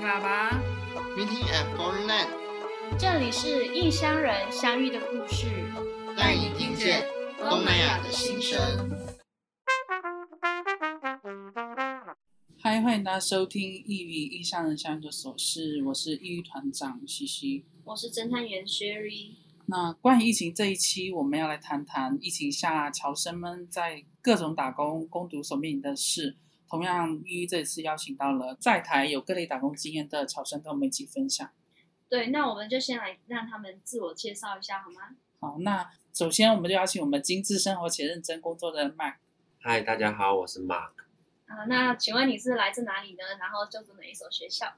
喇叭，Meeting at Foreign Land，这里是异乡人相遇的故事，带你听见东南亚的心声。嗨，欢迎大家收听异域异乡人相遇的琐事，我是异域团长西西，我是侦探员 Sherry。那关于疫情这一期，我们要来谈谈疫情下侨生们在各种打工、攻读所面临的事。同样，异域这次邀请到了在台有各类打工经验的侨生，跟我们一起分享。对，那我们就先来让他们自我介绍一下，好吗？好，那首先我们就邀请我们精致生活且认真工作的 Mark。嗨，大家好，我是 Mark。啊，那请问你是来自哪里呢？然后就读哪一所学校？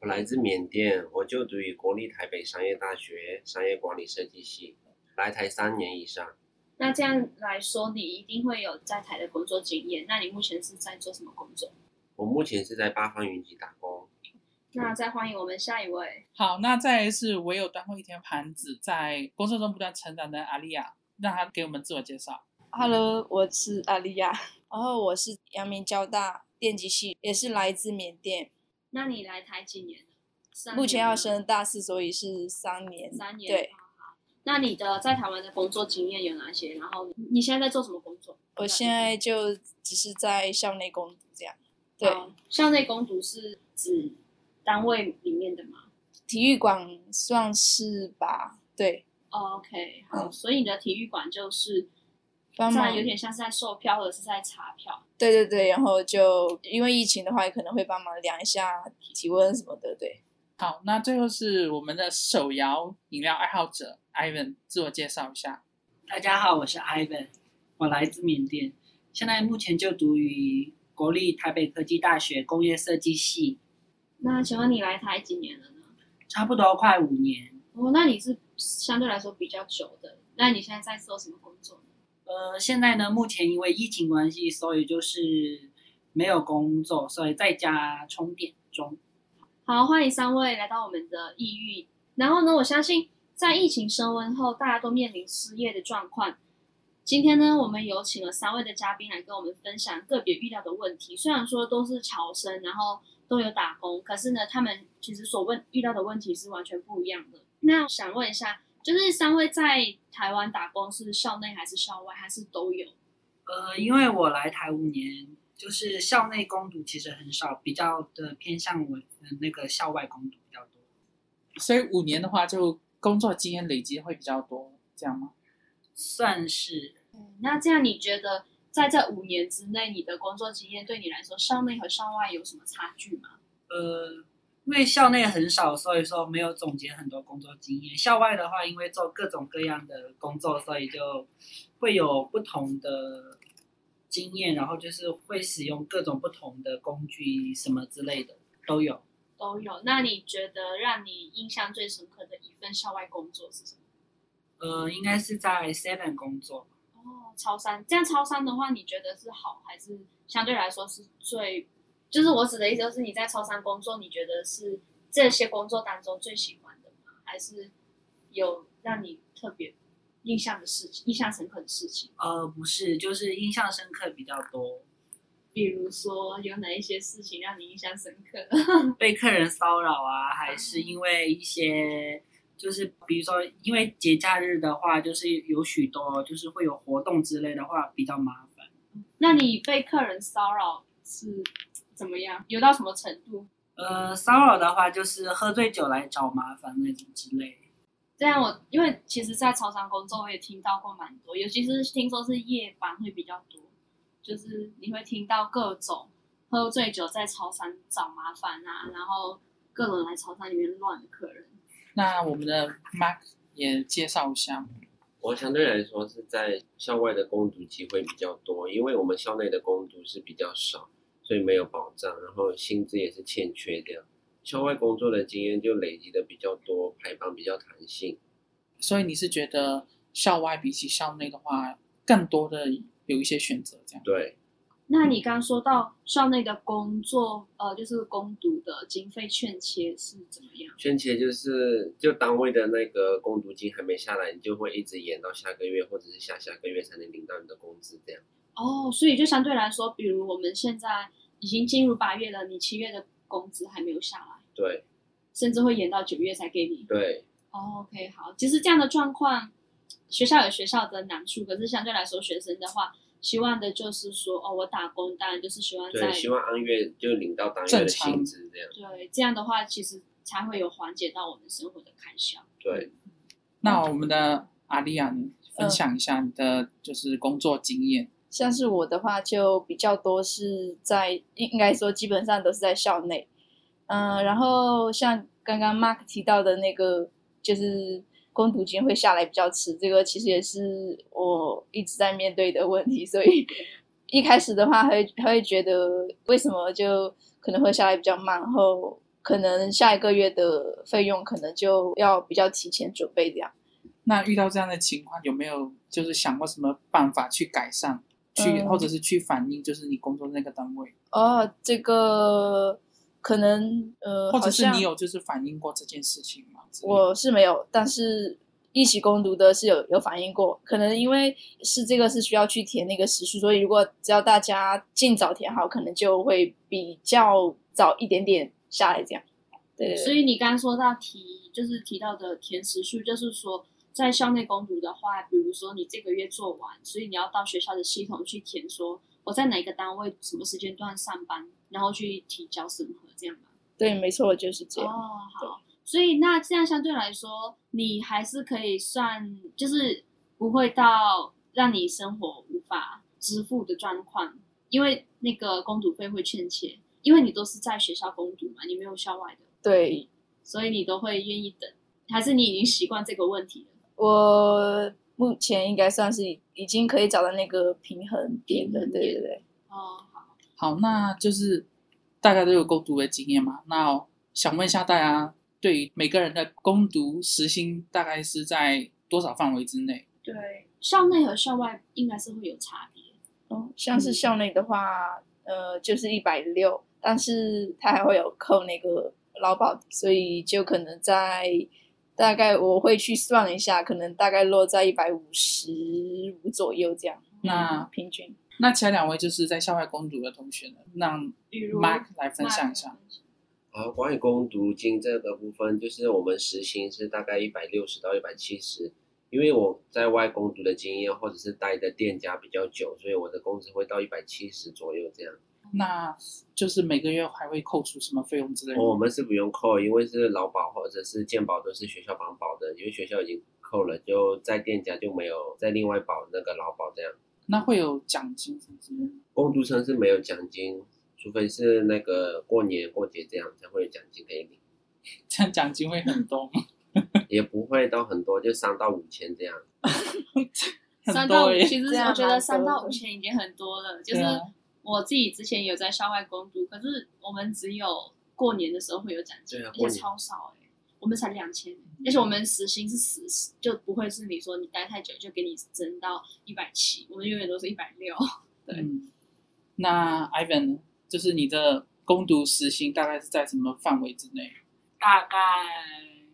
我来自缅甸，我就读于国立台北商业大学商业管理设计系，来台三年以上。那这样来说，你一定会有在台的工作经验。那你目前是在做什么工作？我目前是在八方云集打工。那再欢迎我们下一位。好，那再来是唯有端过一天盘子，在工作中不断成长的阿丽亚，让她给我们自我介绍。Hello，我是阿丽亚，然后我是阳明交大电机系，也是来自缅甸。那你来台几年了？目前要升大四，所以是三年。三年。对。那你的在台湾的工作经验有哪些？然后你现在在做什么工作？我现在就只是在校内攻读这样。对，校内攻读是指单位里面的吗？体育馆算是吧。对。Oh, OK，好，嗯，所以你的体育馆就是在有点像是在售票或者是在查票。对对对，然后就因为疫情的话，也可能会帮忙量一下体温什么的。对。好，那最后是我们的手摇饮料爱好者 Ivan，自我介绍一下。大家好，我是 Ivan，我来自缅甸，现在目前就读于国立台北科技大学工业设计系。那请问你来台几年了呢？差不多快五年。哦，那你是相对来说比较久的。那你现在在做什么工作呢？呃，现在呢，目前因为疫情关系，所以就是没有工作，所以在家充电中。好，欢迎三位来到我们的异域。然后呢，我相信在疫情升温后，大家都面临失业的状况。今天呢，我们有请了三位的嘉宾来跟我们分享个别遇到的问题。虽然说都是侨生，然后都有打工，可是呢，他们其实所问遇到的问题是完全不一样的。那想问一下，就是三位在台湾打工是校内还是校外，还是都有？呃，因为我来台五年。就是校内攻读其实很少，比较的偏向我那个校外攻读比较多。所以五年的话，就工作经验累积会比较多，这样吗？算是。嗯，那这样你觉得在这五年之内，你的工作经验对你来说，校内和校外有什么差距吗？呃，因为校内很少，所以说没有总结很多工作经验。校外的话，因为做各种各样的工作，所以就会有不同的。经验，然后就是会使用各种不同的工具，什么之类的都有，都有。那你觉得让你印象最深刻的一份校外工作是什么？呃，应该是在 Seven 工作。哦，超三。这样超三的话，你觉得是好还是相对来说是最？就是我指的意思，就是你在超三工作，你觉得是这些工作当中最喜欢的吗？还是有让你特别？印象的事情，印象深刻的事情。呃，不是，就是印象深刻比较多。比如说，有哪一些事情让你印象深刻？被客人骚扰啊，还是因为一些，就是比如说，因为节假日的话，就是有许多，就是会有活动之类的话，比较麻烦。那你被客人骚扰是怎么样？有到什么程度？呃，骚扰的话，就是喝醉酒来找麻烦那种之类。这样我因为其实，在超商工作，我也听到过蛮多，尤其是听说是夜班会比较多，就是你会听到各种喝醉酒在超商找麻烦啊，然后各种来超商里面乱的客人。那我们的 Mark 也介绍一下。我相对来说是在校外的攻读机会比较多，因为我们校内的攻读是比较少，所以没有保障，然后薪资也是欠缺的。校外工作的经验就累积的比较多，排班比较弹性，所以你是觉得校外比起校内的话，更多的有一些选择，这样？对。那你刚刚说到校内的工作，呃，就是工读的经费欠缺是怎么样？欠缺就是就单位的那个工读金还没下来，你就会一直延到下个月或者是下下个月才能领到你的工资，这样。哦，所以就相对来说，比如我们现在已经进入八月了，你七月的工资还没有下来。对甚至会延到九月才给你。对，哦，OK，好，其实这样的状况，学校有学校的难处，可是相对来说，学生的话，希望的就是说，哦，我打工当然就是希望在，希望按月就领到当月的薪资这样。对，这样的话，其实才会有缓解到我们生活的开销。对，那我们的阿丽亚，你分享一下你的就是工作经验。像是我的话，就比较多是在，应该说基本上都是在校内。嗯、然后像刚刚 Mark 提到的那个，就是工读金会下来比较迟，这个其实也是我一直在面对的问题。所以一开始的话会，会会觉得为什么就可能会下来比较慢，然后可能下一个月的费用可能就要比较提前准备这样。那遇到这样的情况，有没有就是想过什么办法去改善？去，或者是去反映，就是你工作那个单位。哦，这个可能呃，或者是你有就是反映过这件事情吗？我是没有，但是一起攻读的是有有反映过。可能因为是这个是需要去填那个时数，所以如果只要大家尽早填好，可能就会比较早一点点下来这样。对，所以你刚刚说到提，就是提到的填时数，就是说。在校内攻读的话，比如说你这个月做完，所以你要到学校的系统去填，说我在哪个单位、什么时间段上班，然后去提交审核，这样吗？对，没错，就是这样。哦，好。所以那这样相对来说，你还是可以算，就是不会到让你生活无法支付的状况，因为那个攻读费会欠钱，因为你都是在学校攻读嘛，你没有校外的。对，所以你都会愿意等，还是你已经习惯这个问题了？我目前应该算是已经可以找到那个平衡点了，对对对。哦，好，好，那就是大家都有攻读的经验嘛。那想问一下大家，对于每个人的攻读时薪大概是在多少范围之内？对，校内和校外应该是会有差别。哦，像是校内的话，呃，就是一百六，但是它还会有扣那个劳保，所以就可能在。大概我会去算一下，可能大概落在一百五十五左右这样。那平均，那其他两位就是在校外攻读的同学呢，让 Mark 来分享一下。好，关于攻读金这个部分，就是我们时薪是大概一百六十到一百七十，因为我在外攻读的经验或者是待的店家比较久，所以我的工资会到一百七十左右这样。那就是每个月还会扣除什么费用之类的？我们是不用扣，因为是劳保或者是健保都是学校帮保的，因为学校已经扣了，就在店家就没有再另外保那个劳保这样。那会有奖金什么之类的？工读生是没有奖金，除非是那个过年过节这样才会有奖金可以领。这样奖金会很多吗？也不会到很多，就三到五千这样。三到五，其实我觉得三到五千已经很多了，就是。我自己之前有在校外攻读，可是我们只有过年的时候会有奖金，而且超少哎、欸，我们才两千，而且我们时薪是死，就不会是你说你待太久就给你增到一百七，我们永远都是一百六。对，嗯、那 Ivan 呢就是你的攻读时薪大概是在什么范围之内？大概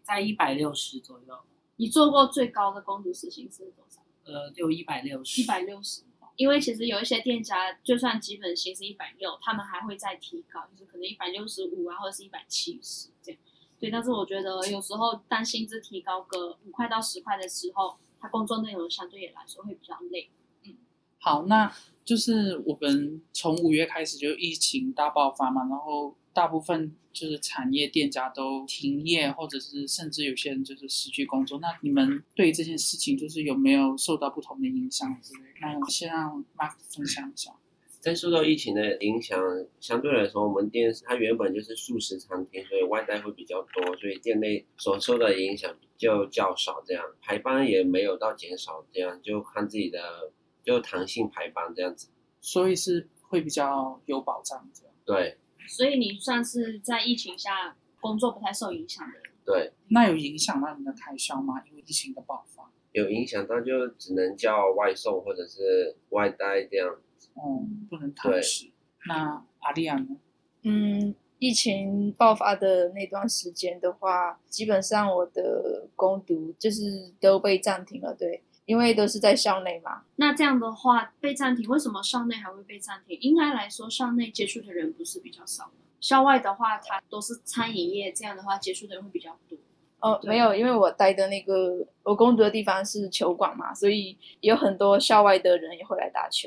在一百六十左右。你做过最高的攻读时薪是多少？呃，就一百六十。一百六十。因为其实有一些店家，就算基本薪是一百六，他们还会再提高，就是可能一百六十五啊，或者是一百七十这样。对，但是我觉得有时候当薪资提高个五块到十块的时候，他工作内容相对也来说会比较累。嗯，好，那就是我们从五月开始就疫情大爆发嘛，然后。大部分就是产业店家都停业，或者是甚至有些人就是失去工作。那你们对于这件事情，就是有没有受到不同的影响之类？那我先让 Mark 分享一下。在受到疫情的影响，相对来说，我们店它原本就是素食餐厅，所以外带会比较多，所以店内所受的影响就较少。这样排班也没有到减少，这样就看自己的就弹性排班这样子。所以是会比较有保障这样。对。所以你算是在疫情下工作不太受影响的人。对，那有影响到你的开销吗？因为疫情的爆发，有影响到就只能叫外送或者是外带这样子。哦、嗯，不能堂食。那阿丽亚呢？嗯，疫情爆发的那段时间的话，基本上我的攻读就是都被暂停了。对。因为都是在校内嘛，那这样的话被暂停，为什么校内还会被暂停？应该来说，校内接触的人不是比较少吗？校外的话，它都是餐饮业，这样的话接触的人会比较多。哦，没有，因为我待的那个我工作的地方是球馆嘛，所以有很多校外的人也会来打球。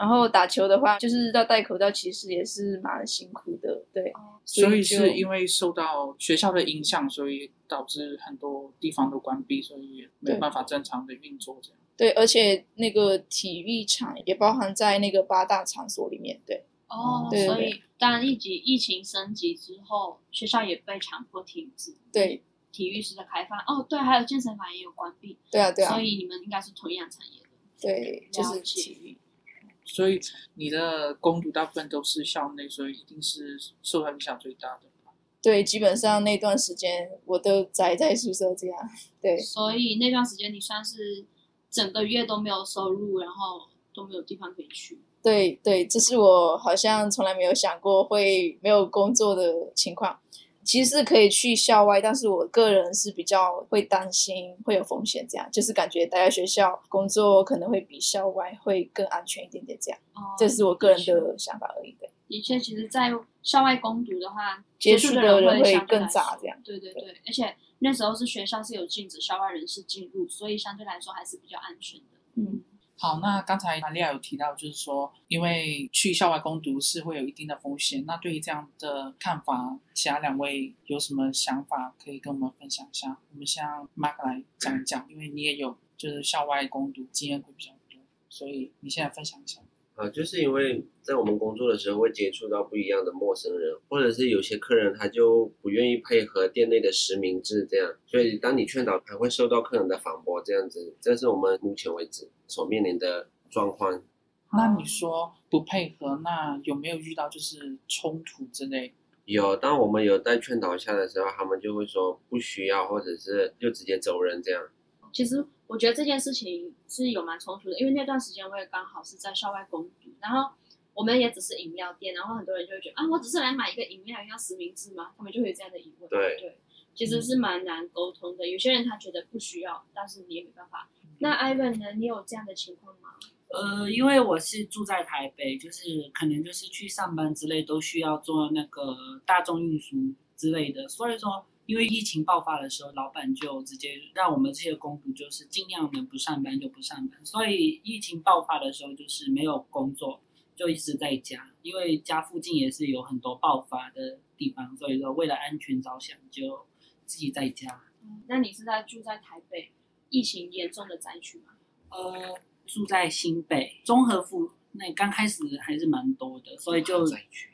然后打球的话，就是要戴口罩，其实也是蛮辛苦的。对，所以，是因为受到学校的影响，所以导致很多地方都关闭，所以也没办法正常的运作这样。对，而且那个体育场也包含在那个八大场所里面。对，哦，对对对，所以当然，一级疫情升级之后，学校也被强迫停止。对。体育室的开放哦，对，还有健身房也有关闭。对啊，对啊。所以你们应该是同样产业的。对，就是体育。所以你的工读大部分都是校内，所以一定是受到影响最大的。对，基本上那段时间我都宅在宿舍这样。对。所以那段时间你算是整个月都没有收入，然后都没有地方可以去。对对，这是我好像从来没有想过会没有工作的情况。其实是可以去校外，但是我个人是比较会担心会有风险，这样就是感觉待在学校工作可能会比校外会更安全一点点，这样。哦，这是我个人的想法而已。对，的确，其实，在校外攻读的话，接触的人会更杂，这样。对对对，对而且那时候是学校是有禁止校外人士进入，所以相对来说还是比较安全的。嗯。好，那刚才玛利亚有提到，就是说，因为去校外攻读是会有一定的风险。那对于这样的看法，其他两位有什么想法可以跟我们分享一下？我们先让马克来讲一讲，因为你也有就是校外攻读经验会比较多，所以你现在分享一下。啊，就是因为在我们工作的时候会接触到不一样的陌生人，或者是有些客人他就不愿意配合店内的实名制这样，所以当你劝导还会受到客人的反驳这样子，这是我们目前为止所面临的状况。那你说不配合，那有没有遇到就是冲突之类？有，当我们有在劝导下的时候，他们就会说不需要，或者是就直接走人这样。其实。我觉得这件事情是有蛮冲突的，因为那段时间我也刚好是在校外工读，然后我们也只是饮料店，然后很多人就会觉得啊，我只是来买一个饮料，要实名制吗？他们就会有这样的疑问。对对，其实是蛮难沟通的。有些人他觉得不需要，但是你也没办法。那 Ivan 呢？你有这样的情况吗？呃，因为我是住在台北，就是可能就是去上班之类都需要坐那个大众运输之类的，所以说。因为疫情爆发的时候，老板就直接让我们这些工读就是尽量能不上班就不上班。所以疫情爆发的时候，就是没有工作，就一直在家。因为家附近也是有很多爆发的地方，所以说为了安全着想，就自己在家。嗯，那你是在住在台北疫情严重的灾区吗？呃，住在新北中和附。那刚开始还是蛮多的，所以就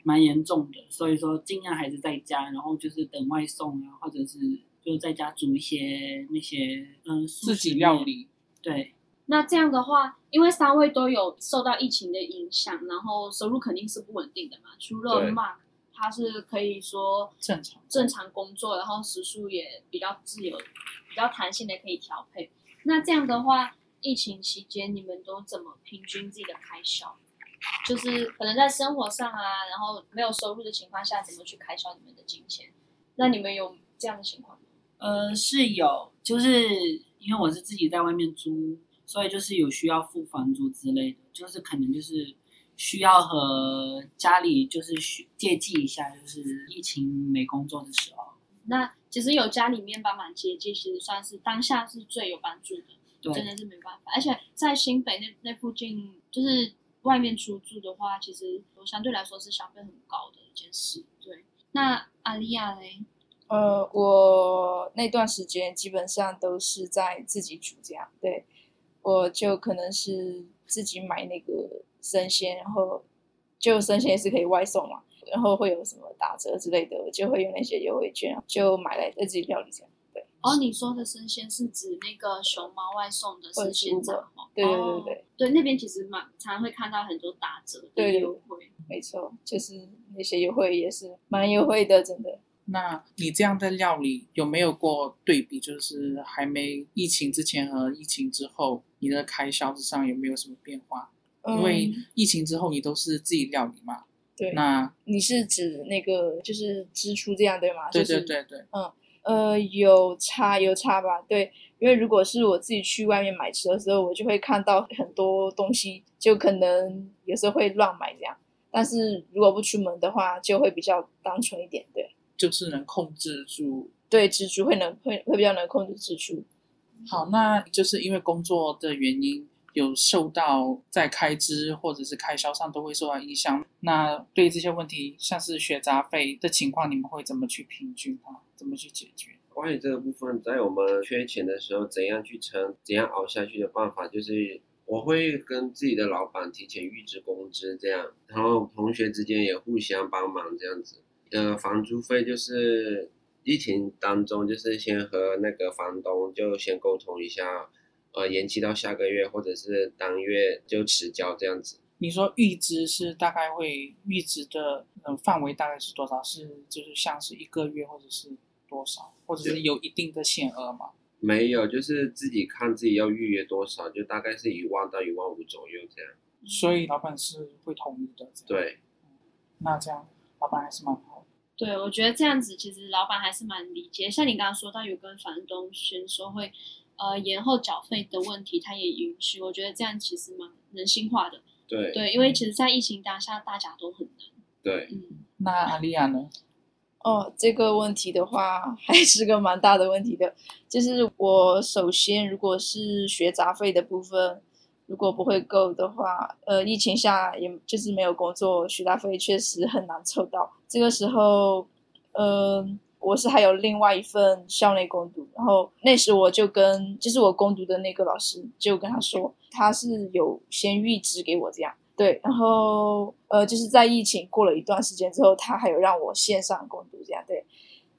蛮严重的。所以说尽量还是在家，然后就是等外送啊，或者是就在家煮一些那些嗯自己料理。对，那这样的话，因为三位都有受到疫情的影响，然后收入肯定是不稳定的嘛。除了 Mark，他是可以说正常正常工作，然后时数也比较自由、比较弹性的可以调配。那这样的话。疫情期间，你们都怎么平均自己的开销？就是可能在生活上啊，然后没有收入的情况下，怎么去开销你们的金钱？那你们有这样的情况吗？呃，是有，就是因为我是自己在外面租，所以就是有需要付房租之类的，就是可能就是需要和家里就是借记一下，就是疫情没工作的时候。那其实有家里面帮忙接济，其实算是当下是最有帮助的。对真的是没办法，而且在新北那那附近，就是外面出租的话，其实相对来说是消费很高的一件事。对，那阿利亚嘞？呃，我那段时间基本上都是在自己煮这样，对，我就可能是自己买那个生鲜，然后就生鲜也是可以外送嘛，然后会有什么打折之类的，我就会用那些优惠券，就买来自己料理这样。哦，你说的生鲜是指那个熊猫外送的生鲜？对对对对，对那边其实蛮常会看到很多打折的优惠，没错，就是那些优惠也是蛮优惠的，真的。那你这样的料理有没有过对比？就是还没疫情之前和疫情之后，你的开销之上有没有什么变化？嗯、因为疫情之后你都是自己料理嘛。对。那你是指那个就是支出这样对吗？对对对对，嗯。呃，有差有差吧，对，因为如果是我自己去外面买车的时候，我就会看到很多东西，就可能有时候会乱买这样。但是如果不出门的话，就会比较单纯一点，对，就是能控制住，对，支出会能会会比较能控制支出。好，那就是因为工作的原因，有受到在开支或者是开销上都会受到影响。那对这些问题，像是学杂费的情况，你们会怎么去平均它？怎么去解决？关于这个部分，在我们缺钱的时候，怎样去撑，怎样熬下去的办法，就是我会跟自己的老板提前预支工资，这样，然后同学之间也互相帮忙，这样子。呃，房租费就是。疫情当中，就是先和那个房东就先沟通一下，呃，延期到下个月，或者是当月就迟交这样子。你说预支是大概会预支的呃范围大概是多少？是就是像是一个月或者是多少，或者是有一定的限额吗？没有，就是自己看自己要预约多少，就大概是一万到一万五左右这样。所以老板是会同意的。对，那这样老板还是蛮好。对，我觉得这样子其实老板还是蛮理解。像你刚刚说到有跟房东先说会，呃，延后缴费的问题，他也允许。我觉得这样其实蛮人性化的。对对，因为其实，在疫情当下，大家都很难。对，嗯。那阿丽亚呢？哦，这个问题的话，还是个蛮大的问题的。就是我首先，如果是学杂费的部分。如果不会够的话，呃，疫情下也就是没有工作，学杂费确实很难凑到。这个时候，呃，我是还有另外一份校内攻读，然后那时我就跟就是我攻读的那个老师就跟他说，他是有先预支给我这样，对，然后呃，就是在疫情过了一段时间之后，他还有让我线上工读这样，对，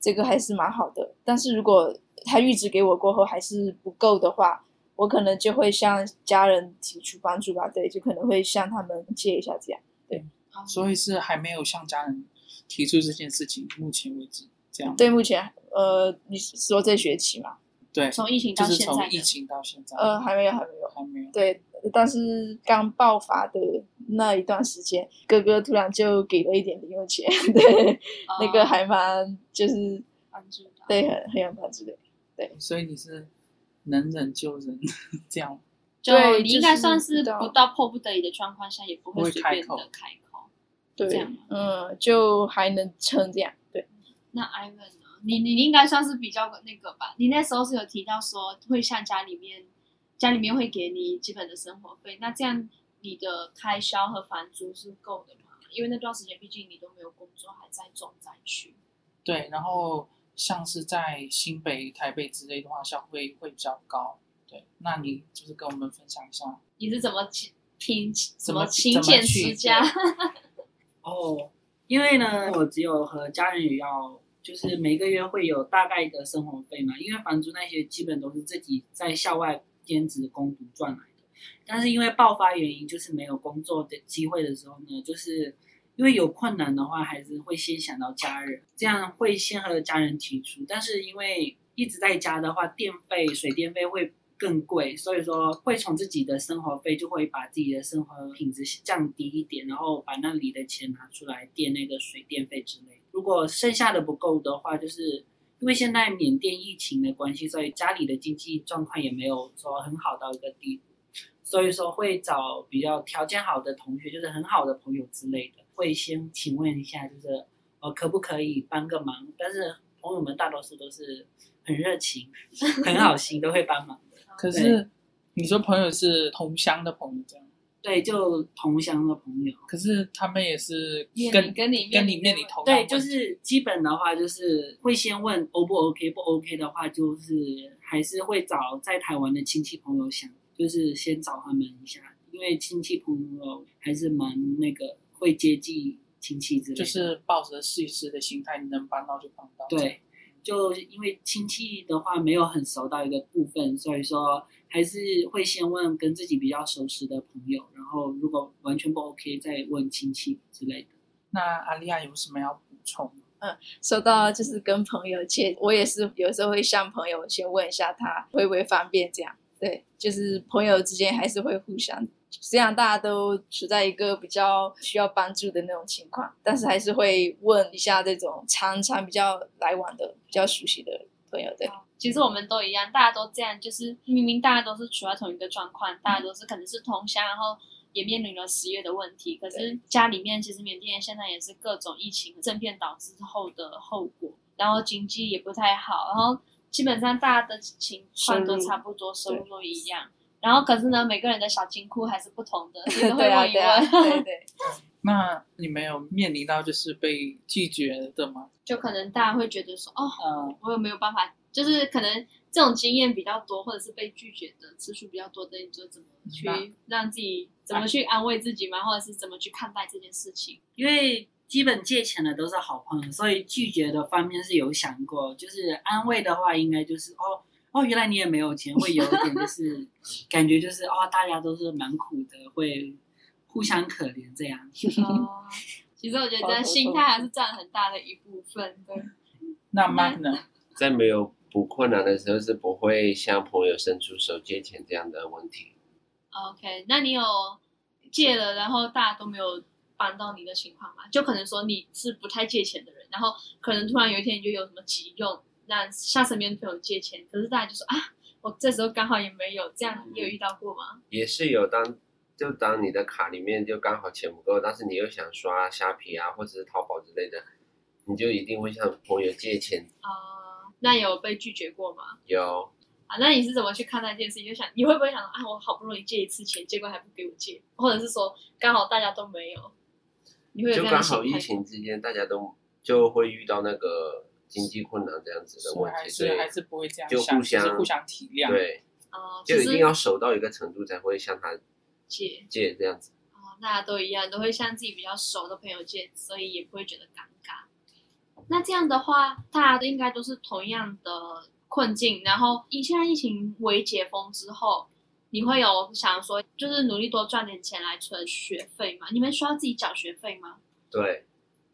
这个还是蛮好的。但是如果他预支给我过后还是不够的话，我可能就会向家人提出帮助吧，对，就可能会向他们借一下这样，对。所以是还没有向家人提出这件事情，目前为止这样。对，目前呃，你说这学期嘛？对，从疫情到现在。就是从疫情到现在。呃，还没有，还没有，还没有。对，但是刚爆发的那一段时间，哥哥突然就给了一点零用钱，对，哦、那个还蛮就是帮助的，对，很很有帮助的，对。所以你是。能忍就忍，这样。就你应该算是不到迫不得已的状况下，也不会随便的开口。对，这样嗯，就还能撑这样。对。那 Ivan 呢？你你应该算是比较那个吧？你那时候是有提到说会向家里面，家里面会给你基本的生活费，那这样你的开销和房租是够的吗？因为那段时间毕竟你都没有工作，还在重灾区。对，然后。像是在新北、台北之类的话，消费会比较高。对，那你就是跟我们分享一下，你是怎么听怎么勤俭持家？哦，因为呢，我只有和家人也要，就是每个月会有大概的生活费嘛。因为房租那些基本都是自己在校外兼职工读赚来的。但是因为爆发原因，就是没有工作的机会的时候呢，就是。因为有困难的话，还是会先想到家人，这样会先和家人提出。但是因为一直在家的话，电费、水电费会更贵，所以说会从自己的生活费就会把自己的生活品质降低一点，然后把那里的钱拿出来垫那个水电费之类。如果剩下的不够的话，就是因为现在缅甸疫情的关系，所以家里的经济状况也没有说很好到一个地步，所以说会找比较条件好的同学，就是很好的朋友之类的。会先请问一下，就是呃，可不可以帮个忙？但是朋友们大多数都是很热情、很好心，都会帮忙的。可是你说朋友是同乡的朋友这样？对，就同乡的朋友。可是他们也是跟跟你跟你面临同对，就是基本的话就是会先问 O 不 OK，不 OK 的话就是还是会找在台湾的亲戚朋友想，就是先找他们一下，因为亲戚朋友还是蛮那个。会接济亲戚之类的，就是抱着试一试的心态，你能帮到就帮到。对，就因为亲戚的话没有很熟到一个部分，所以说还是会先问跟自己比较熟识的朋友，然后如果完全不 OK，再问亲戚之类的。那阿丽亚有什么要补充？嗯，说到就是跟朋友借，我也是有时候会向朋友先问一下他会不会方便这样。对，就是朋友之间还是会互相。虽然大家都处在一个比较需要帮助的那种情况，但是还是会问一下这种常常比较来往的、比较熟悉的朋友。对，其实我们都一样，大家都这样，就是明明大家都是处在同一个状况，大家都是可能是同乡，然后也面临了失业的问题。可是家里面其实缅甸现在也是各种疫情政变导致后的后果，然后经济也不太好，然后基本上大家的情况都差不多，收入都一样。然后可是呢，每个人的小金库还是不同的，也 会问一问。对对，对，对。那你没有面临到就是被拒绝的吗？就可能大家会觉得说，哦，嗯、我有没有办法？就是可能这种经验比较多，或者是被拒绝的次数比较多的，你就怎么去让自己，怎么去安慰自己吗？或者是怎么去看待这件事情？因为基本借钱的都是好朋友，所以拒绝的方面是有想过。就是安慰的话，应该就是哦哦，原来你也没有钱，会有一点就是感觉就是哦，大家都是蛮苦的，会。互相可怜这样。哦，其实我觉得心态还是占很大的一部分。对。那 Mark 呢？在没有不困难的时候，是不会向朋友伸出手借钱这样的问题。OK，那你有借了，然后大家都没有帮到你的情况吗？就可能说你是不太借钱的人，然后可能突然有一天你就有什么急用，那向身边的朋友借钱，可是大家就说啊，我这时候刚好也没有，这样你有遇到过吗？也是有当。就当你的卡里面就刚好钱不够，但是你又想刷虾皮啊，或者是淘宝之类的，你就一定会向朋友借钱啊、呃。那有被拒绝过吗？有啊。那你是怎么去看待这件事情？就想你会不会想到啊，我好不容易借一次钱，结果还不给我借，或者是说刚好大家都没有，你会？就刚好疫情之间大家都就会遇到那个经济困难这样子的问题，所以还是不会这样，就互相互相体谅，对，啊、呃，就一定要守到一个程度才会向他。借借这样子哦，大家都一样，都会向自己比较熟的朋友借，所以也不会觉得尴尬。那这样的话，大家都应该都是同样的困境。然后，以现在疫情微解封之后，你会有想说，就是努力多赚点钱来存学费吗？你们需要自己缴学费吗？对。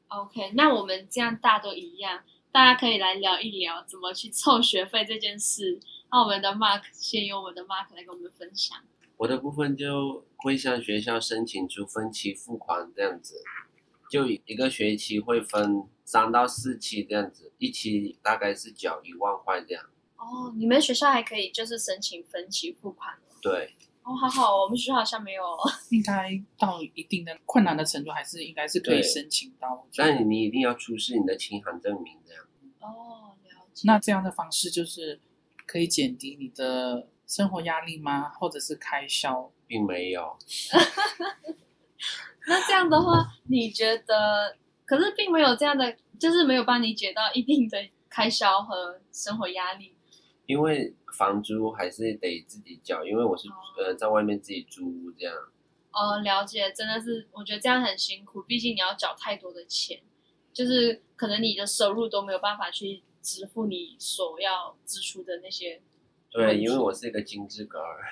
OK，那我们这样大家都一样，大家可以来聊一聊怎么去凑学费这件事。那我们的 Mark 先由我们的 Mark 来跟我们分享。我的部分就会向学校申请出分期付款这样子，就一个学期会分三到四期这样子，一期大概是缴一万块这样。哦，你们学校还可以就是申请分期付款？对。哦，好好，我们学校好像没有。应该到一定的困难的程度，还是应该是可以申请到。但你一定要出示你的清寒证明这样。哦，了解。那这样的方式就是可以减低你的。生活压力吗？或者是开销？并没有。那这样的话，你觉得？可是并没有这样的，就是没有帮你解到一定的开销和生活压力。因为房租还是得自己缴，因为我是、哦、呃在外面自己租屋这样。哦，了解，真的是，我觉得这样很辛苦，毕竟你要缴太多的钱，就是可能你的收入都没有办法去支付你所要支出的那些。对，因为我是一个精致格儿。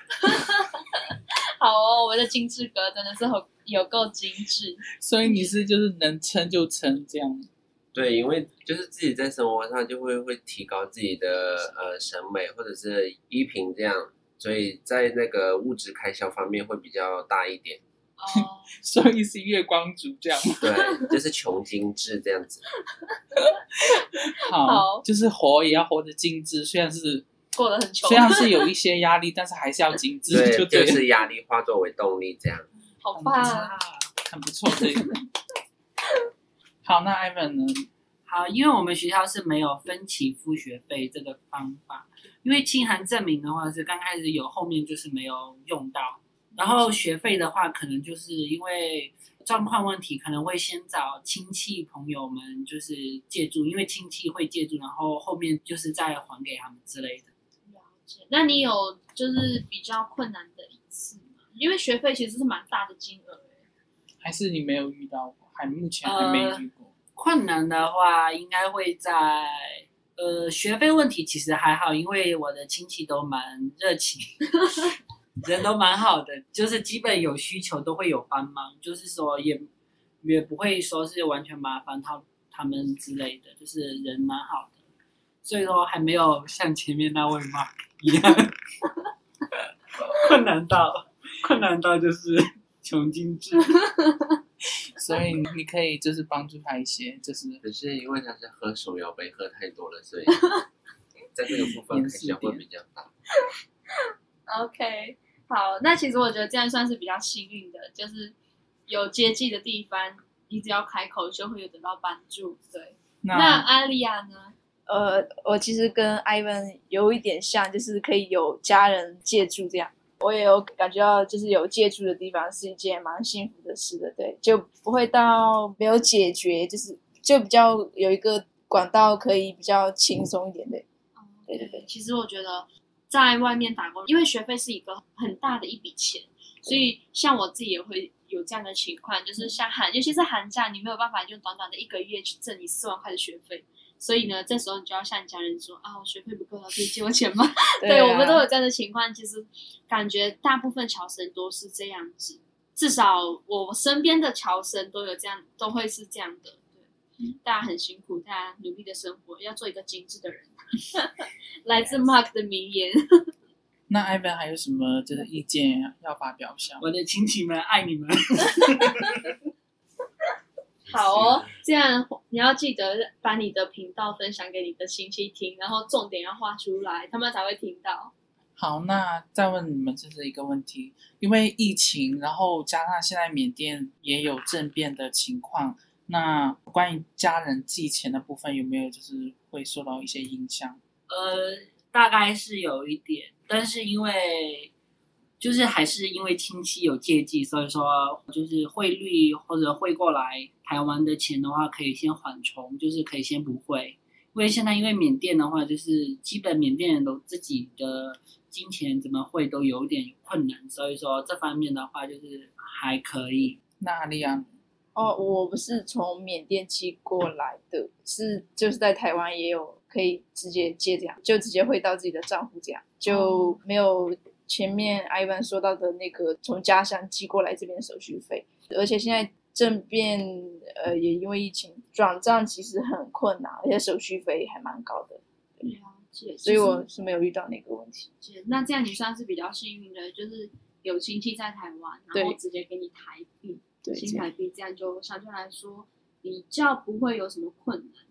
好哦，我的精致哥真的是很有够精致。所以你是就是能撑就撑这样。对，因为就是自己在生活上就会会提高自己的呃审美或者是衣品这样，所以在那个物质开销方面会比较大一点。哦，所以是月光族这样。对，就是穷精致这样子。好，好，就是活也要活得精致，虽然是。过得很穷，虽然是有一些压力，但是还是要精致，对，就对就是压力化作为动力，这样。好棒啊，很不错，这个。好，那 Ivan 呢？好，因为我们学校是没有分期付学费这个方法，因为清函证明的话是刚开始有，后面就是没有用到。然后学费的话，可能就是因为状况问题，可能会先找亲戚朋友们就是借住，因为亲戚会借住，然后后面就是再还给他们之类的。那你有就是比较困难的一次吗？因为学费其实是蛮大的金额。还是你没有遇到过？还目前还没遇过。呃，困难的话，应该会在呃学费问题，其实还好，因为我的亲戚都蛮热情，人都蛮好的，就是基本有需求都会有帮忙，就是说也也不会说是完全麻烦他他们之类的，就是人蛮好的，所以说还没有像前面那位嘛。一样，困难到困难到就是穷精致，所以你可以就是帮助他一些，就是可是因为他是喝手摇杯喝太多了，所以 在这个部分开销会比较大。OK，好，那其实我觉得这样算是比较幸运的，就是有接济的地方，你只要开口就会有得到帮助。对，那那阿丽亚呢？呃，我其实跟 Ivan 有一点像，就是可以有家人借住这样。我也有感觉到，就是有借住的地方是一件蛮幸福的事的，对，就不会到没有解决，就是就比较有一个管道可以比较轻松一点的。对对对，其实我觉得在外面打工，因为学费是一个很大的一笔钱，所以像我自己也会有这样的情况，就是像寒，尤其是寒假，你没有办法用短短的一个月去挣你四万块的学费。所以呢，这时候你就要向家人说啊，我学费不够了，可以借我钱吗？对，啊、对，我们都有这样的情况。其实感觉大部分侨生都是这样子，至少我身边的侨生都有这样，都会是这样的。对，大家很辛苦，大家努力的生活，要做一个精致的人。来自 Mark 的名言。那 Ivan 还有什么就是意见要发表一下？我的亲戚们爱你们。好哦，这样你要记得把你的频道分享给你的亲戚听，然后重点要画出来，他们才会听到。好，那再问你们这是一个问题，因为疫情，然后加上现在缅甸也有政变的情况，那关于家人寄钱的部分有没有就是会受到一些影响？呃，大概是有一点，但是因为。就是还是因为亲戚有借记，所以说就是汇率或者汇过来台湾的钱的话，可以先缓冲，就是可以先不汇。因为现在因为缅甸的话，就是基本缅甸人都自己的金钱怎么汇都有点困难，所以说这方面的话就是还可以。哪里啊？哦，我不是从缅甸寄过来的，是就是在台湾也有可以直接借这样，就直接汇到自己的账户这样，就没有。前面 Ivan 说到的那个从家乡寄过来这边手续费，而且现在政变，呃，也因为疫情转账其实很困难，而且手续费还蛮高的。所以我是没有遇到那个问题。那这样你算是比较幸运的，就是有亲戚在台湾，然后直接给你台币，对，新台币，这样就相对来说比较不会有什么困难。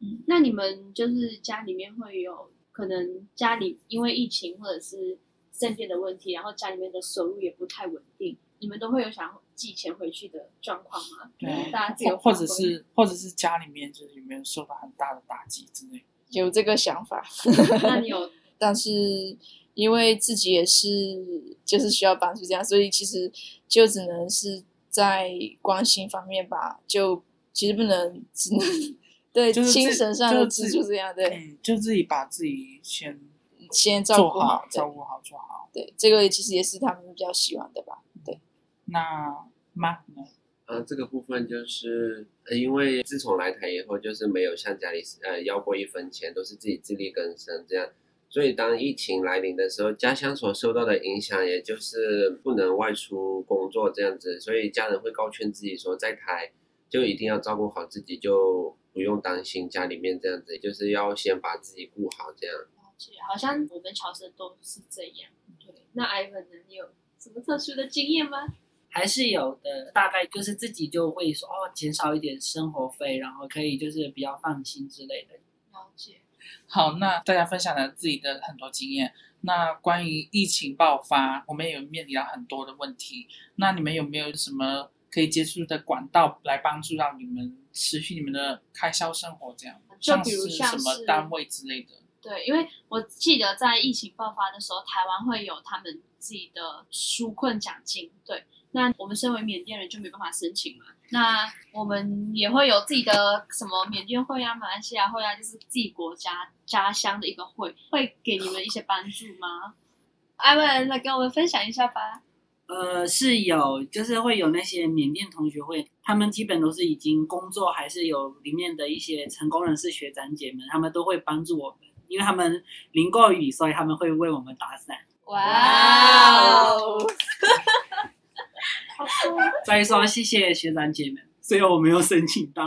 嗯，那你们就是家里面会有可能家里因为疫情或者是。政变的问题，然后家里面的收入也不太稳定，你们都会有想寄钱回去的状况吗？对，大家自由或者是或者是家里面就是有没有受到很大的打击之类？有这个想法，那你有？但是因为自己也是就是需要帮助这样，所以其实就只能是在关心方面吧，就其实不能只能 对精神上的支柱这样，对、嗯，就自己把自己先。先照顾好，照顾好就好。对，这个其实也是他们比较喜欢的吧。对，那妈呢？呃，这个部分就是，呃，因为自从来台以后，就是没有向家里呃要过一分钱，都是自己自力更生这样。所以当疫情来临的时候，家乡所受到的影响，也就是不能外出工作这样子。所以家人会告劝自己说，在台就一定要照顾好自己，就不用担心家里面这样子，就是要先把自己顾好这样。好像我们乔生都是这样。对，那 Ivan 呢？你有什么特殊的经验吗？还是有的，大概就是自己就会说哦，减少一点生活费，然后可以就是比较放心之类的。了解。好，那大家分享了自己的很多经验。那关于疫情爆发，我们也有面临到很多的问题。那你们有没有什么可以接触的管道来帮助到你们持续你们的开销生活？这样，就比如像是什么单位之类的。对，因为我记得在疫情爆发的时候，台湾会有他们自己的纾困奖金。对，那我们身为缅甸人就没办法申请嘛。那我们也会有自己的什么缅甸会啊、马来西亚会啊，就是自己国家家乡的一个会，会给你们一些帮助吗？艾文来跟我们分享一下吧。呃，是有，就是会有那些缅甸同学会，他们基本都是已经工作，还是有里面的一些成功人士学长姐们，他们都会帮助我们。因为他们淋过雨，所以他们会为我们打伞。哇哦！再说谢谢学长姐们，虽然我没有申请到。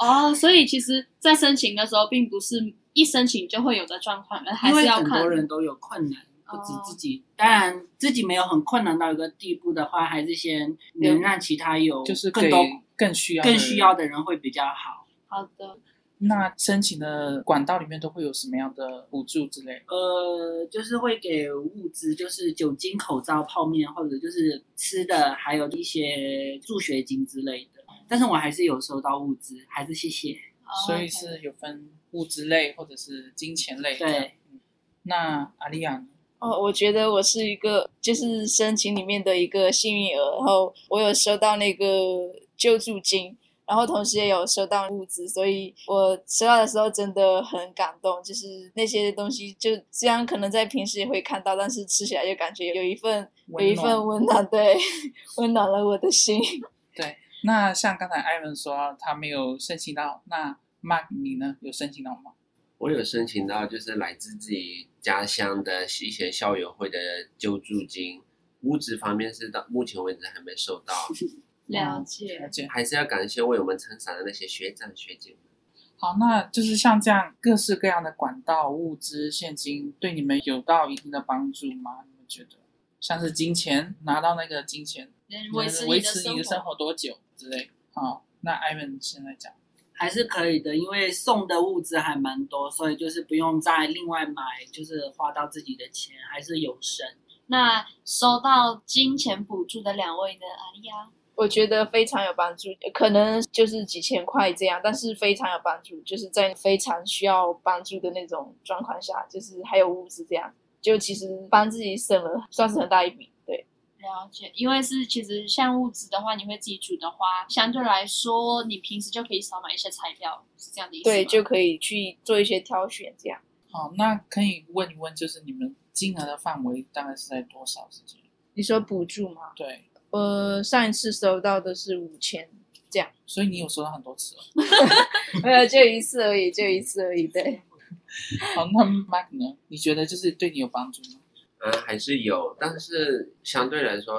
哦，所以其实，在申请的时候，并不是一申请就会有的状况，还是要看。很多人都有困难，不止自己。当然，自己没有很困难到一个地步的话，还是先能让其他有就是更多更需要更需要的人会比较好。好的。那申请的管道里面都会有什么样的补助之类？呃，就是会给物资，就是酒精、口罩、泡面，或者就是吃的，还有一些助学金之类的。但是我还是有收到物资，还是谢谢。所以是有分物资类或者是金钱类。对。那阿丽亚呢？哦，我觉得我是一个就是申请里面的一个幸运儿，然后我有收到那个救助金。然后同时也有收到物资，所以我收到的时候真的很感动。就是那些东西，就虽然可能在平时也会看到，但是吃起来就感觉有一份有一份温暖，对，温暖了我的心。对，那像刚才艾文说他没有申请到，那 Mark 你呢？有申请到吗？我有申请到，就是来自自己家乡的一些校友会的救助金，物资方面是到目前为止还没收到。了解，了解，还是要感谢为我们撑伞的那些学长学姐们。好，那就是像这样各式各样的管道、物资、现金，对你们有到一定的帮助吗？你们觉得，像是金钱拿到那个金钱，维持维持你的生活多久之类？好，那 Ivan 现在讲，还是可以的，因为送的物资还蛮多，所以就是不用再另外买，就是花到自己的钱，还是有剩。那收到金钱补助的两位呢阿丽亚。我觉得非常有帮助，可能就是几千块这样，但是非常有帮助，就是在非常需要帮助的那种状况下，就是还有物资这样，就其实帮自己省了，算是很大一笔。对，了解，因为是其实像物资的话，你会自己煮的话，相对来说，你平时就可以少买一些材料，是这样的意思吗？对，就可以去做一些挑选这样。好，那可以问一问，就是你们金额的范围大概是在多少之间？你说补助吗？对。呃，上一次收到的是五千，这样，所以你有收到很多次哦？没有，就一次而已，就一次而已。对。好，那 Mark 呢？你觉得就是对你有帮助吗？呃，还是有，但是相对来说，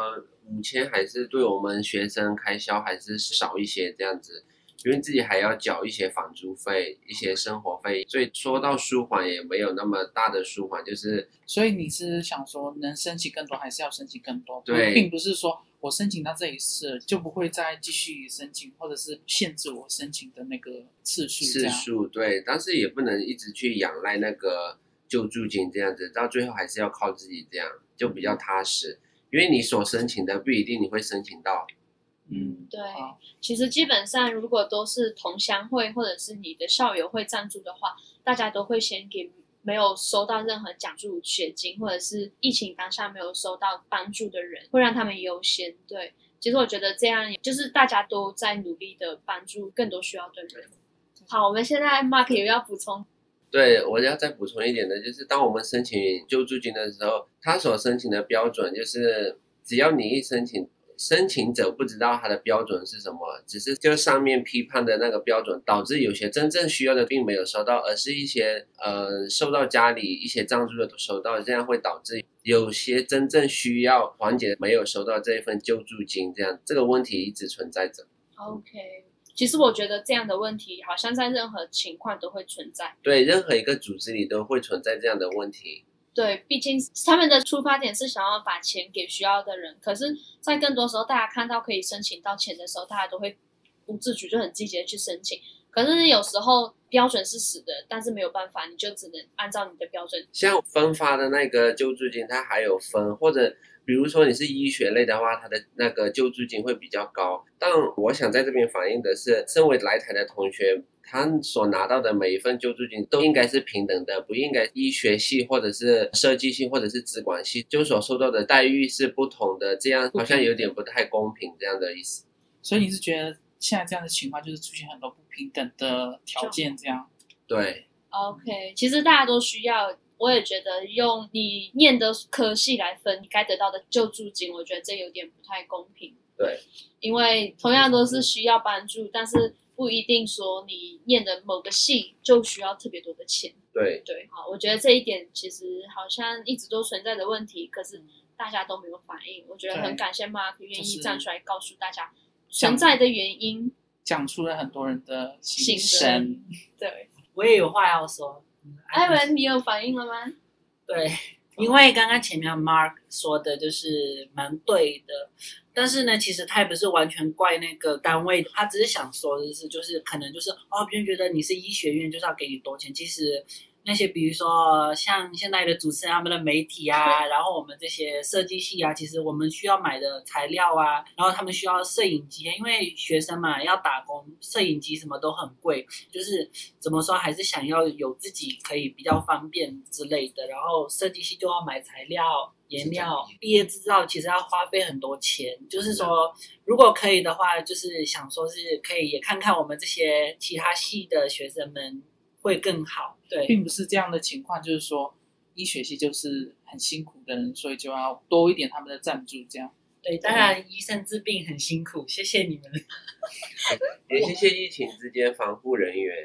五千还是对我们学生开销还是少一些这样子。因为自己还要缴一些房租费、一些生活费，所以说到舒缓也没有那么大的舒缓。就是，所以你是想说，能申请更多，还是要申请更多？对，并不是说我申请到这一次就不会再继续申请，或者是限制我申请的那个次数。次数对，但是也不能一直去仰赖那个救助金这样子，到最后还是要靠自己，这样就比较踏实。因为你所申请的不一定你会申请到。嗯，对，其实基本上如果都是同乡会或者是你的校友会赞助的话，大家都会先给没有收到任何奖助学金或者是疫情当下没有收到帮助的人，会让他们优先。对，其实我觉得这样就是大家都在努力的帮助更多需要的人。好，我们现在 Mark 有要补充？对，我要再补充一点的，就是当我们申请救助金的时候，他所申请的标准就是只要你一申请。申请者不知道他的标准是什么，只是就上面批判的那个标准，导致有些真正需要的并没有收到，而是一些呃受到家里一些赞助的都收到，这样会导致有些真正需要缓解没有收到这一份救助金，这样这个问题一直存在着。OK，其实我觉得这样的问题好像在任何情况都会存在，对，任何一个组织里都会存在这样的问题。对，毕竟他们的出发点是想要把钱给需要的人，可是，在更多时候，大家看到可以申请到钱的时候，大家都会不自觉就很积极的去申请。可是有时候标准是死的，但是没有办法，你就只能按照你的标准。像分发的那个救助金，它还有分，或者比如说你是医学类的话，它的那个救助金会比较高。但我想在这边反映的是，身为来台的同学。他所拿到的每一份救助金都应该是平等的，不应该医学系或者是设计系或者是资管系就所受到的待遇是不同的，这样好像有点不太公平这样的意思。所以你是觉得现在这样的情况就是出现很多不平等的条件这样？对。OK，其实大家都需要，我也觉得用你念的科系来分你该得到的救助金，我觉得这有点不太公平。对，因为同样都是需要帮助，但是。不一定说你念的某个系就需要特别多的钱。对对，好，我觉得这一点其实好像一直都存在的问题，可是大家都没有反应。我觉得很感谢 Mark 愿意站出来告诉大家存在的原因，讲出了很多人的心声。对，我也有话要说。艾文，你有反应了吗？对，因为刚刚前面 Mark 说的就是蛮对的，但是呢，其实他也不是完全怪那个单位，他只是想说的是，就是可能就是哦，别人觉得你是医学院就是要给你多钱，其实。那些比如说像现在的主持人他们的媒体啊，然后我们这些设计系啊，其实我们需要买的材料啊，然后他们需要摄影机，因为学生嘛要打工，摄影机什么都很贵，就是怎么说还是想要有自己可以比较方便之类的。然后设计系就要买材料、颜料，毕业制造其实要花费很多钱。就是说，如果可以的话，就是想说是可以也看看我们这些其他系的学生们。会更好，对，并不是这样的情况，就是说医学系就是很辛苦的人，所以就要多一点他们的赞助，这样。对，当然医生治病很辛苦，谢谢你们。也谢谢疫情之间防护人员。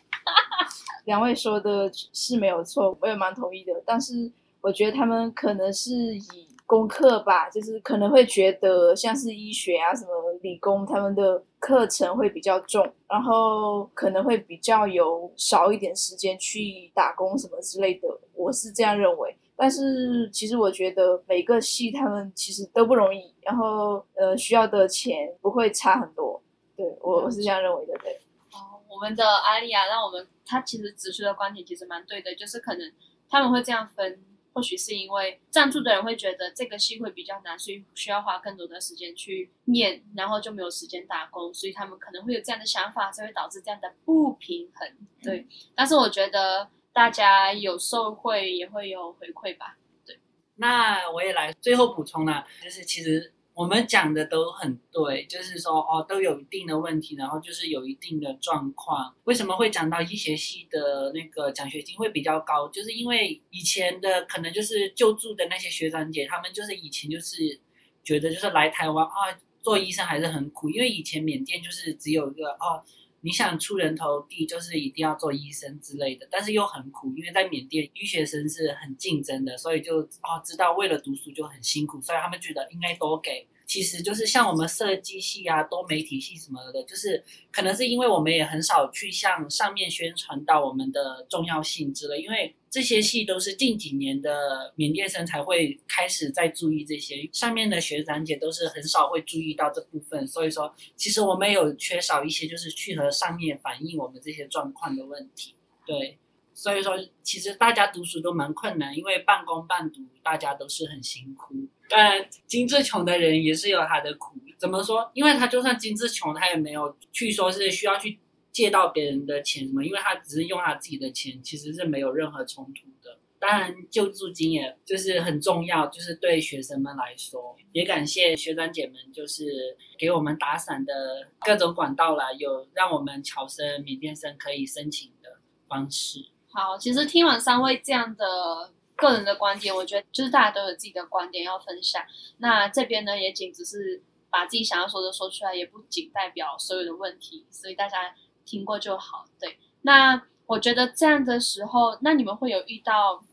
两位说的是没有错，我也蛮同意的，但是我觉得他们可能是以。功课吧，就是可能会觉得像是医学啊、什么理工，他们的课程会比较重，然后可能会比较有少一点时间去打工什么之类的。我是这样认为，但是其实我觉得每个系他们其实都不容易，然后呃需要的钱不会差很多。对，我我是这样认为的。对，哦，我们的阿丽亚让我们他其实指出的观点其实蛮对的，就是可能他们会这样分。或许是因为赞助的人会觉得这个戏会比较难，所以需要花更多的时间去念，然后就没有时间打工，所以他们可能会有这样的想法，才会导致这样的不平衡。对，但是我觉得大家有受惠也会有回馈吧。对，那我也来最后补充了，就是其实。我们讲的都很对，就是说哦，都有一定的问题，然后就是有一定的状况。为什么会讲到医学系的那个奖学金会比较高？就是因为以前的可能就是救助的那些学长姐，他们就是以前就是觉得就是来台湾啊做医生还是很苦，因为以前缅甸就是只有一个哦。你想出人头地，就是一定要做医生之类的，但是又很苦，因为在缅甸医学生是很竞争的，所以就哦知道为了读书就很辛苦，所以他们觉得应该多给。其实就是像我们设计系啊、多媒体系什么的，就是可能是因为我们也很少去向上面宣传到我们的重要性之类，因为这些系都是近几年的缅甸生才会开始在注意这些，上面的学长姐都是很少会注意到这部分，所以说其实我们有缺少一些就是去和上面反映我们这些状况的问题，对。所以说，其实大家读书都蛮困难，因为半工半读，大家都是很辛苦。但精致穷的人也是有他的苦。怎么说？因为他就算精致穷，他也没有去说是需要去借到别人的钱什么，因为他只是用他自己的钱，其实是没有任何冲突的。当然，救助金也就是很重要，就是对学生们来说，也感谢学长姐们，就是给我们打伞的各种管道啦，有让我们侨生、缅甸生可以申请的方式。好，其实听完三位这样的个人的观点，我觉得就是大家都有自己的观点要分享。那这边呢，也仅只是把自己想要说的说出来，也不仅代表所有的问题，所以大家听过就好。对，那我觉得这样的时候，那你们会有遇到，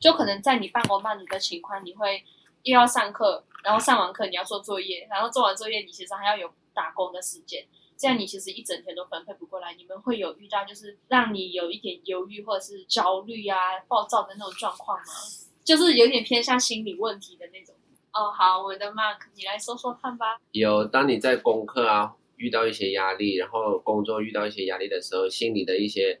就可能在你半工半读的情况，你会又要上课，然后上完课你要做作业，然后做完作业你其实还要有打工的时间。这样你其实一整天都分配不过来，你们会有遇到就是让你有一点忧郁或者是焦虑啊、暴躁的那种状况吗？就是有点偏向心理问题的那种。哦，好，我的 Mark，你来说说看吧。有，当你在功课啊遇到一些压力，然后工作遇到一些压力的时候，心里的一些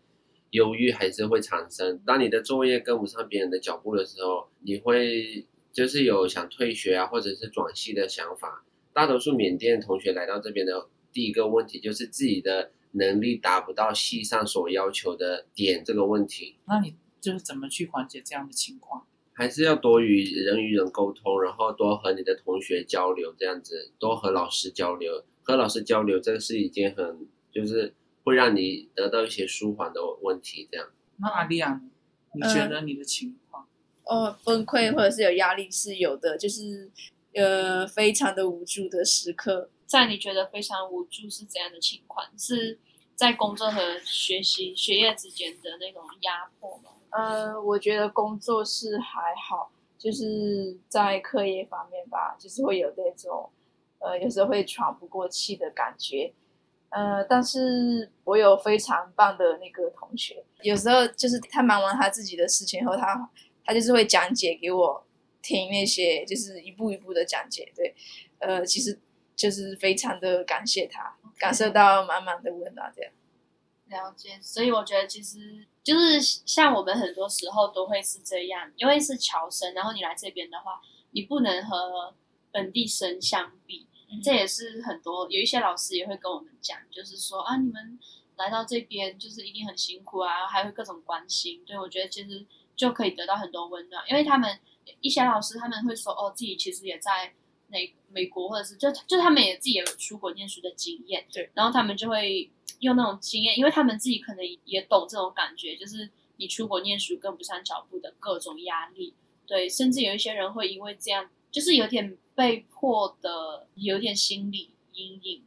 忧郁还是会产生。当你的作业跟不上别人的脚步的时候，你会就是有想退学啊，或者是转系的想法。大多数缅甸同学来到这边的。第一个问题就是自己的能力达不到系上所要求的点，这个问题。那你就是怎么去缓解这样的情况？还是要多与人与人沟通，然后多和你的同学交流，这样子多和老师交流。和老师交流，这个是一件很就是会让你得到一些舒缓的问题。这样。那阿丽亚，你觉得你的情况？呃，哦，崩溃或者是有压力是有的，就是呃非常的无助的时刻。在你觉得非常无助是怎样的情况？是在工作和学习学业之间的那种压迫吗？呃，我觉得工作是还好，就是在课业方面吧，就是会有那种呃，有时候会喘不过气的感觉。呃，但是我有非常棒的那个同学，有时候就是他忙完他自己的事情后，他他就是会讲解给我听那些，就是一步一步的讲解。对，呃，其实就是非常的感谢他.感受到满满的温暖这样。了解，所以我觉得其实就是像我们很多时候都会是这样，因为是侨生，然后你来这边的话，你不能和本地生相比，嗯、这也是很多有一些老师也会跟我们讲，就是说啊，你们来到这边就是一定很辛苦啊，还会各种关心，对，我觉得其实就可以得到很多温暖，因为他们一些老师他们会说哦，自己其实也在美美国或者是就就他们也自己也有出国念书的经验，对，然后他们就会。用那种经验，因为他们自己可能也懂这种感觉，就是你出国念书跟不上脚步的各种压力，对，甚至有一些人会因为这样，就是有点被迫的，有点心理阴影，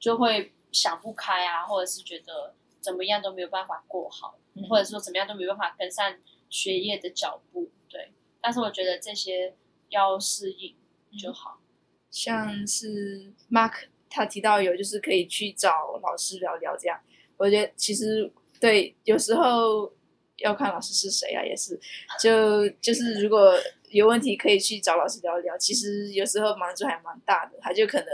就会想不开啊，或者是觉得怎么样都没有办法过好，嗯、或者说怎么样都没有办法跟上学业的脚步，对。但是我觉得这些要适应就好，像是 Mark。他提到有就是可以去找老师聊聊这样，我觉得其实对，有时候要看老师是谁啊，也是，就就是如果有问题可以去找老师聊聊，其实有时候帮助还蛮大的，他就可能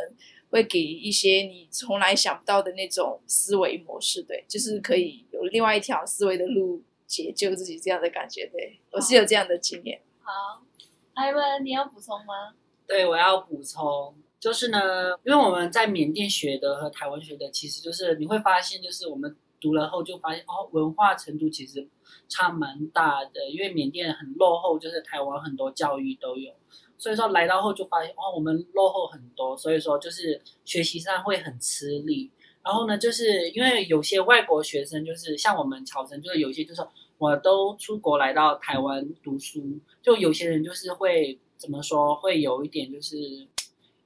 会给一些你从来想不到的那种思维模式，对，就是可以有另外一条思维的路解救自己这样的感觉，对，我是有这样的经验。好，艾文，你要补充吗？对，我要补充。就是呢，因为我们在缅甸学的和台湾学的，其实就是你会发现，就是我们读了后就发现哦，文化程度其实差蛮大的。因为缅甸很落后，就是台湾很多教育都有，所以说来到后就发现哦，我们落后很多，所以说就是学习上会很吃力。然后呢，就是因为有些外国学生，就是像我们朝生，就是有些就是我都出国来到台湾读书，就有些人就是会怎么说，会有一点就是。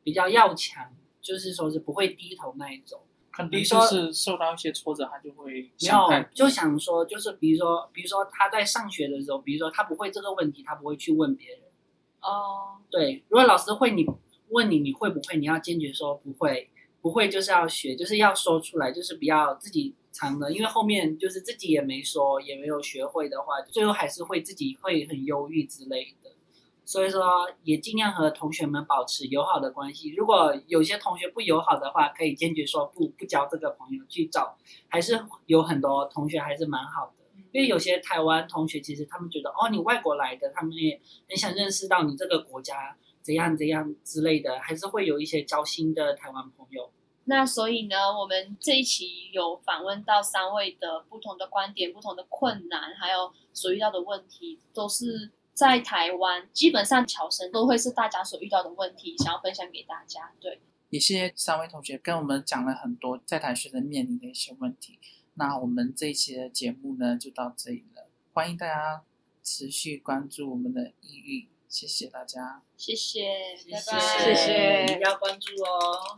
比较要强，就是说是不会低头那一种。肯定说是受到一些挫折，他就会没有就想说，就是比如说，比如说他在上学的时候，比如说他不会这个问题，他不会去问别人。哦，对，如果老师会你问你你会不会，你要坚决说不会，不会就是要学，就是要说出来，就是不要自己藏的，因为后面就是自己也没说，也没有学会的话，最后还是会自己会很忧郁之类的。所以说，也尽量和同学们保持友好的关系。如果有些同学不友好的话，可以坚决说不，不交这个朋友，去找。还是有很多同学还是蛮好的，因为有些台湾同学其实他们觉得，哦，你外国来的，他们也很想认识到你这个国家怎样怎样之类的，还是会有一些交心的台湾朋友。那所以呢，我们这一期有访问到三位的不同的观点、不同的困难，还有所遇到的问题，都是。在台湾，基本上侨生都会是大家所遇到的问题，想要分享给大家。对，也谢谢三位同学跟我们讲了很多在台学生面临的一些问题。那我们这一期的节目呢，就到这里了。欢迎大家持续关注我们的抑郁，谢谢大家，谢谢，谢谢，拜拜，谢谢，要关注哦。